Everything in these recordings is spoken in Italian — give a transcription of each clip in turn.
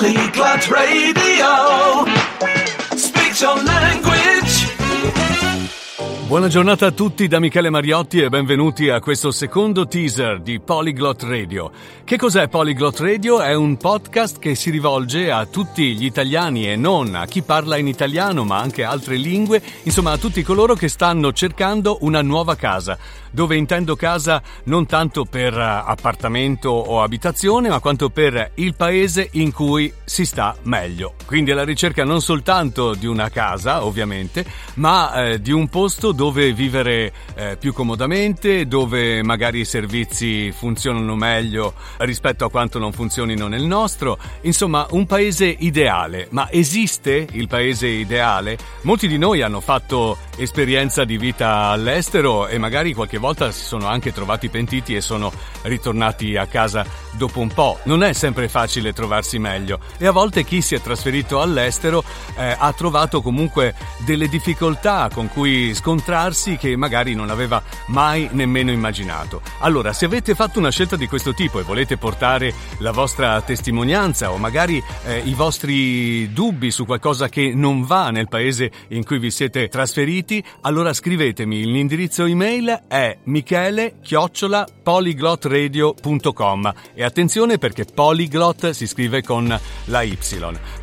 Polyglot Radio. Buona giornata a tutti da Michele Mariotti e benvenuti a questo secondo teaser di Polyglot Radio. Che cos'è Polyglot Radio? È un podcast che si rivolge a tutti gli italiani e non a chi parla in italiano ma anche altre lingue, insomma a tutti coloro che stanno cercando una nuova casa, dove intendo casa non tanto per eh, appartamento o abitazione ma quanto per il paese in cui si sta meglio. Quindi alla ricerca non soltanto di una casa ovviamente, ma eh, di un posto dove vivere eh, più comodamente, dove magari i servizi funzionano meglio rispetto a quanto non funzionino nel nostro. Insomma, un paese ideale. Ma esiste il paese ideale? Molti di noi hanno fatto esperienza di vita all'estero e magari qualche volta si sono anche trovati pentiti e sono ritornati a casa dopo un po'. Non è sempre facile trovarsi meglio e a volte chi si è trasferito all'estero eh, ha trovato comunque delle difficoltà con cui scontrarsi che magari non aveva mai nemmeno immaginato. Allora, se avete fatto una scelta di questo tipo e volete portare la vostra testimonianza o magari eh, i vostri dubbi su qualcosa che non va nel paese in cui vi siete trasferiti, allora scrivetemi. L'indirizzo email è michele-polyglotradio.com e attenzione perché polyglot si scrive con la Y.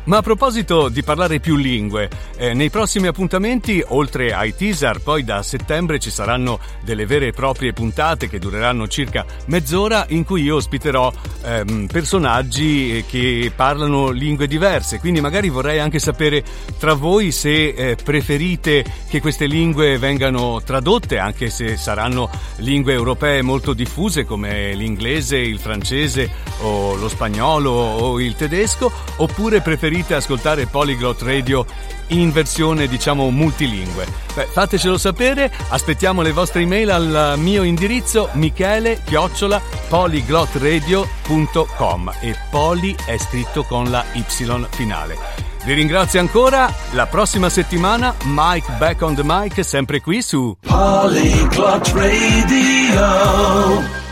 Ma a proposito di parlare più lingue, eh, nei prossimi appuntamenti, oltre ai teaser, poi da settembre ci saranno delle vere e proprie puntate che dureranno circa mezz'ora in cui io ospiterò ehm, personaggi che parlano lingue diverse. Quindi magari vorrei anche sapere tra voi se eh, preferite che queste lingue vengano tradotte, anche se saranno lingue europee molto diffuse come l'inglese, il francese o lo spagnolo o il tedesco, oppure preferite ascoltare Polyglot Radio in versione diciamo multilingue. Beh, fatecelo sapere, aspettiamo le vostre email al mio indirizzo michele-polyglotradio.com e poli è scritto con la Y finale. Vi ringrazio ancora, la prossima settimana Mike back on the mic sempre qui su Polyglot Radio.